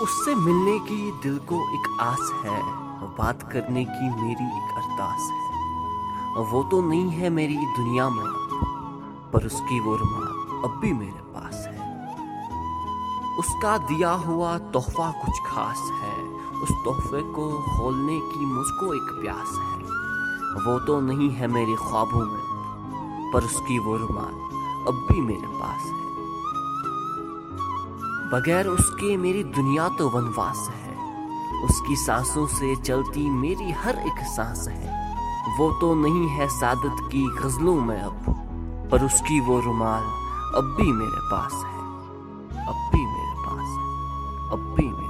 اس سے ملنے کی دل کو ایک آس ہے، بات کرنے کی میری ایک ارداس ہے۔ وہ تو نہیں ہے میری دنیا میں، پر اس کی وہ رومال اب بھی میرے پاس ہے۔ اس کا دیا ہوا تحفہ کچھ خاص ہے، اس تحفے کو کھولنے کی مجھ کو ایک پیاس ہے۔ وہ تو نہیں ہے میری خوابوں میں، پر اس کی وہ رومال اب بھی میرے پاس ہے۔ بغیر اس کے میری دنیا تو ونواس ہے۔ اس کی سانسوں سے چلتی میری ہر ایک سانس ہے۔ وہ تو نہیں ہے سعادت کی غزلوں میں اب، پر اس کی وہ رومال اب بھی میرے پاس ہے۔ اب بھی میرے پاس ہے۔ اب بھی میرے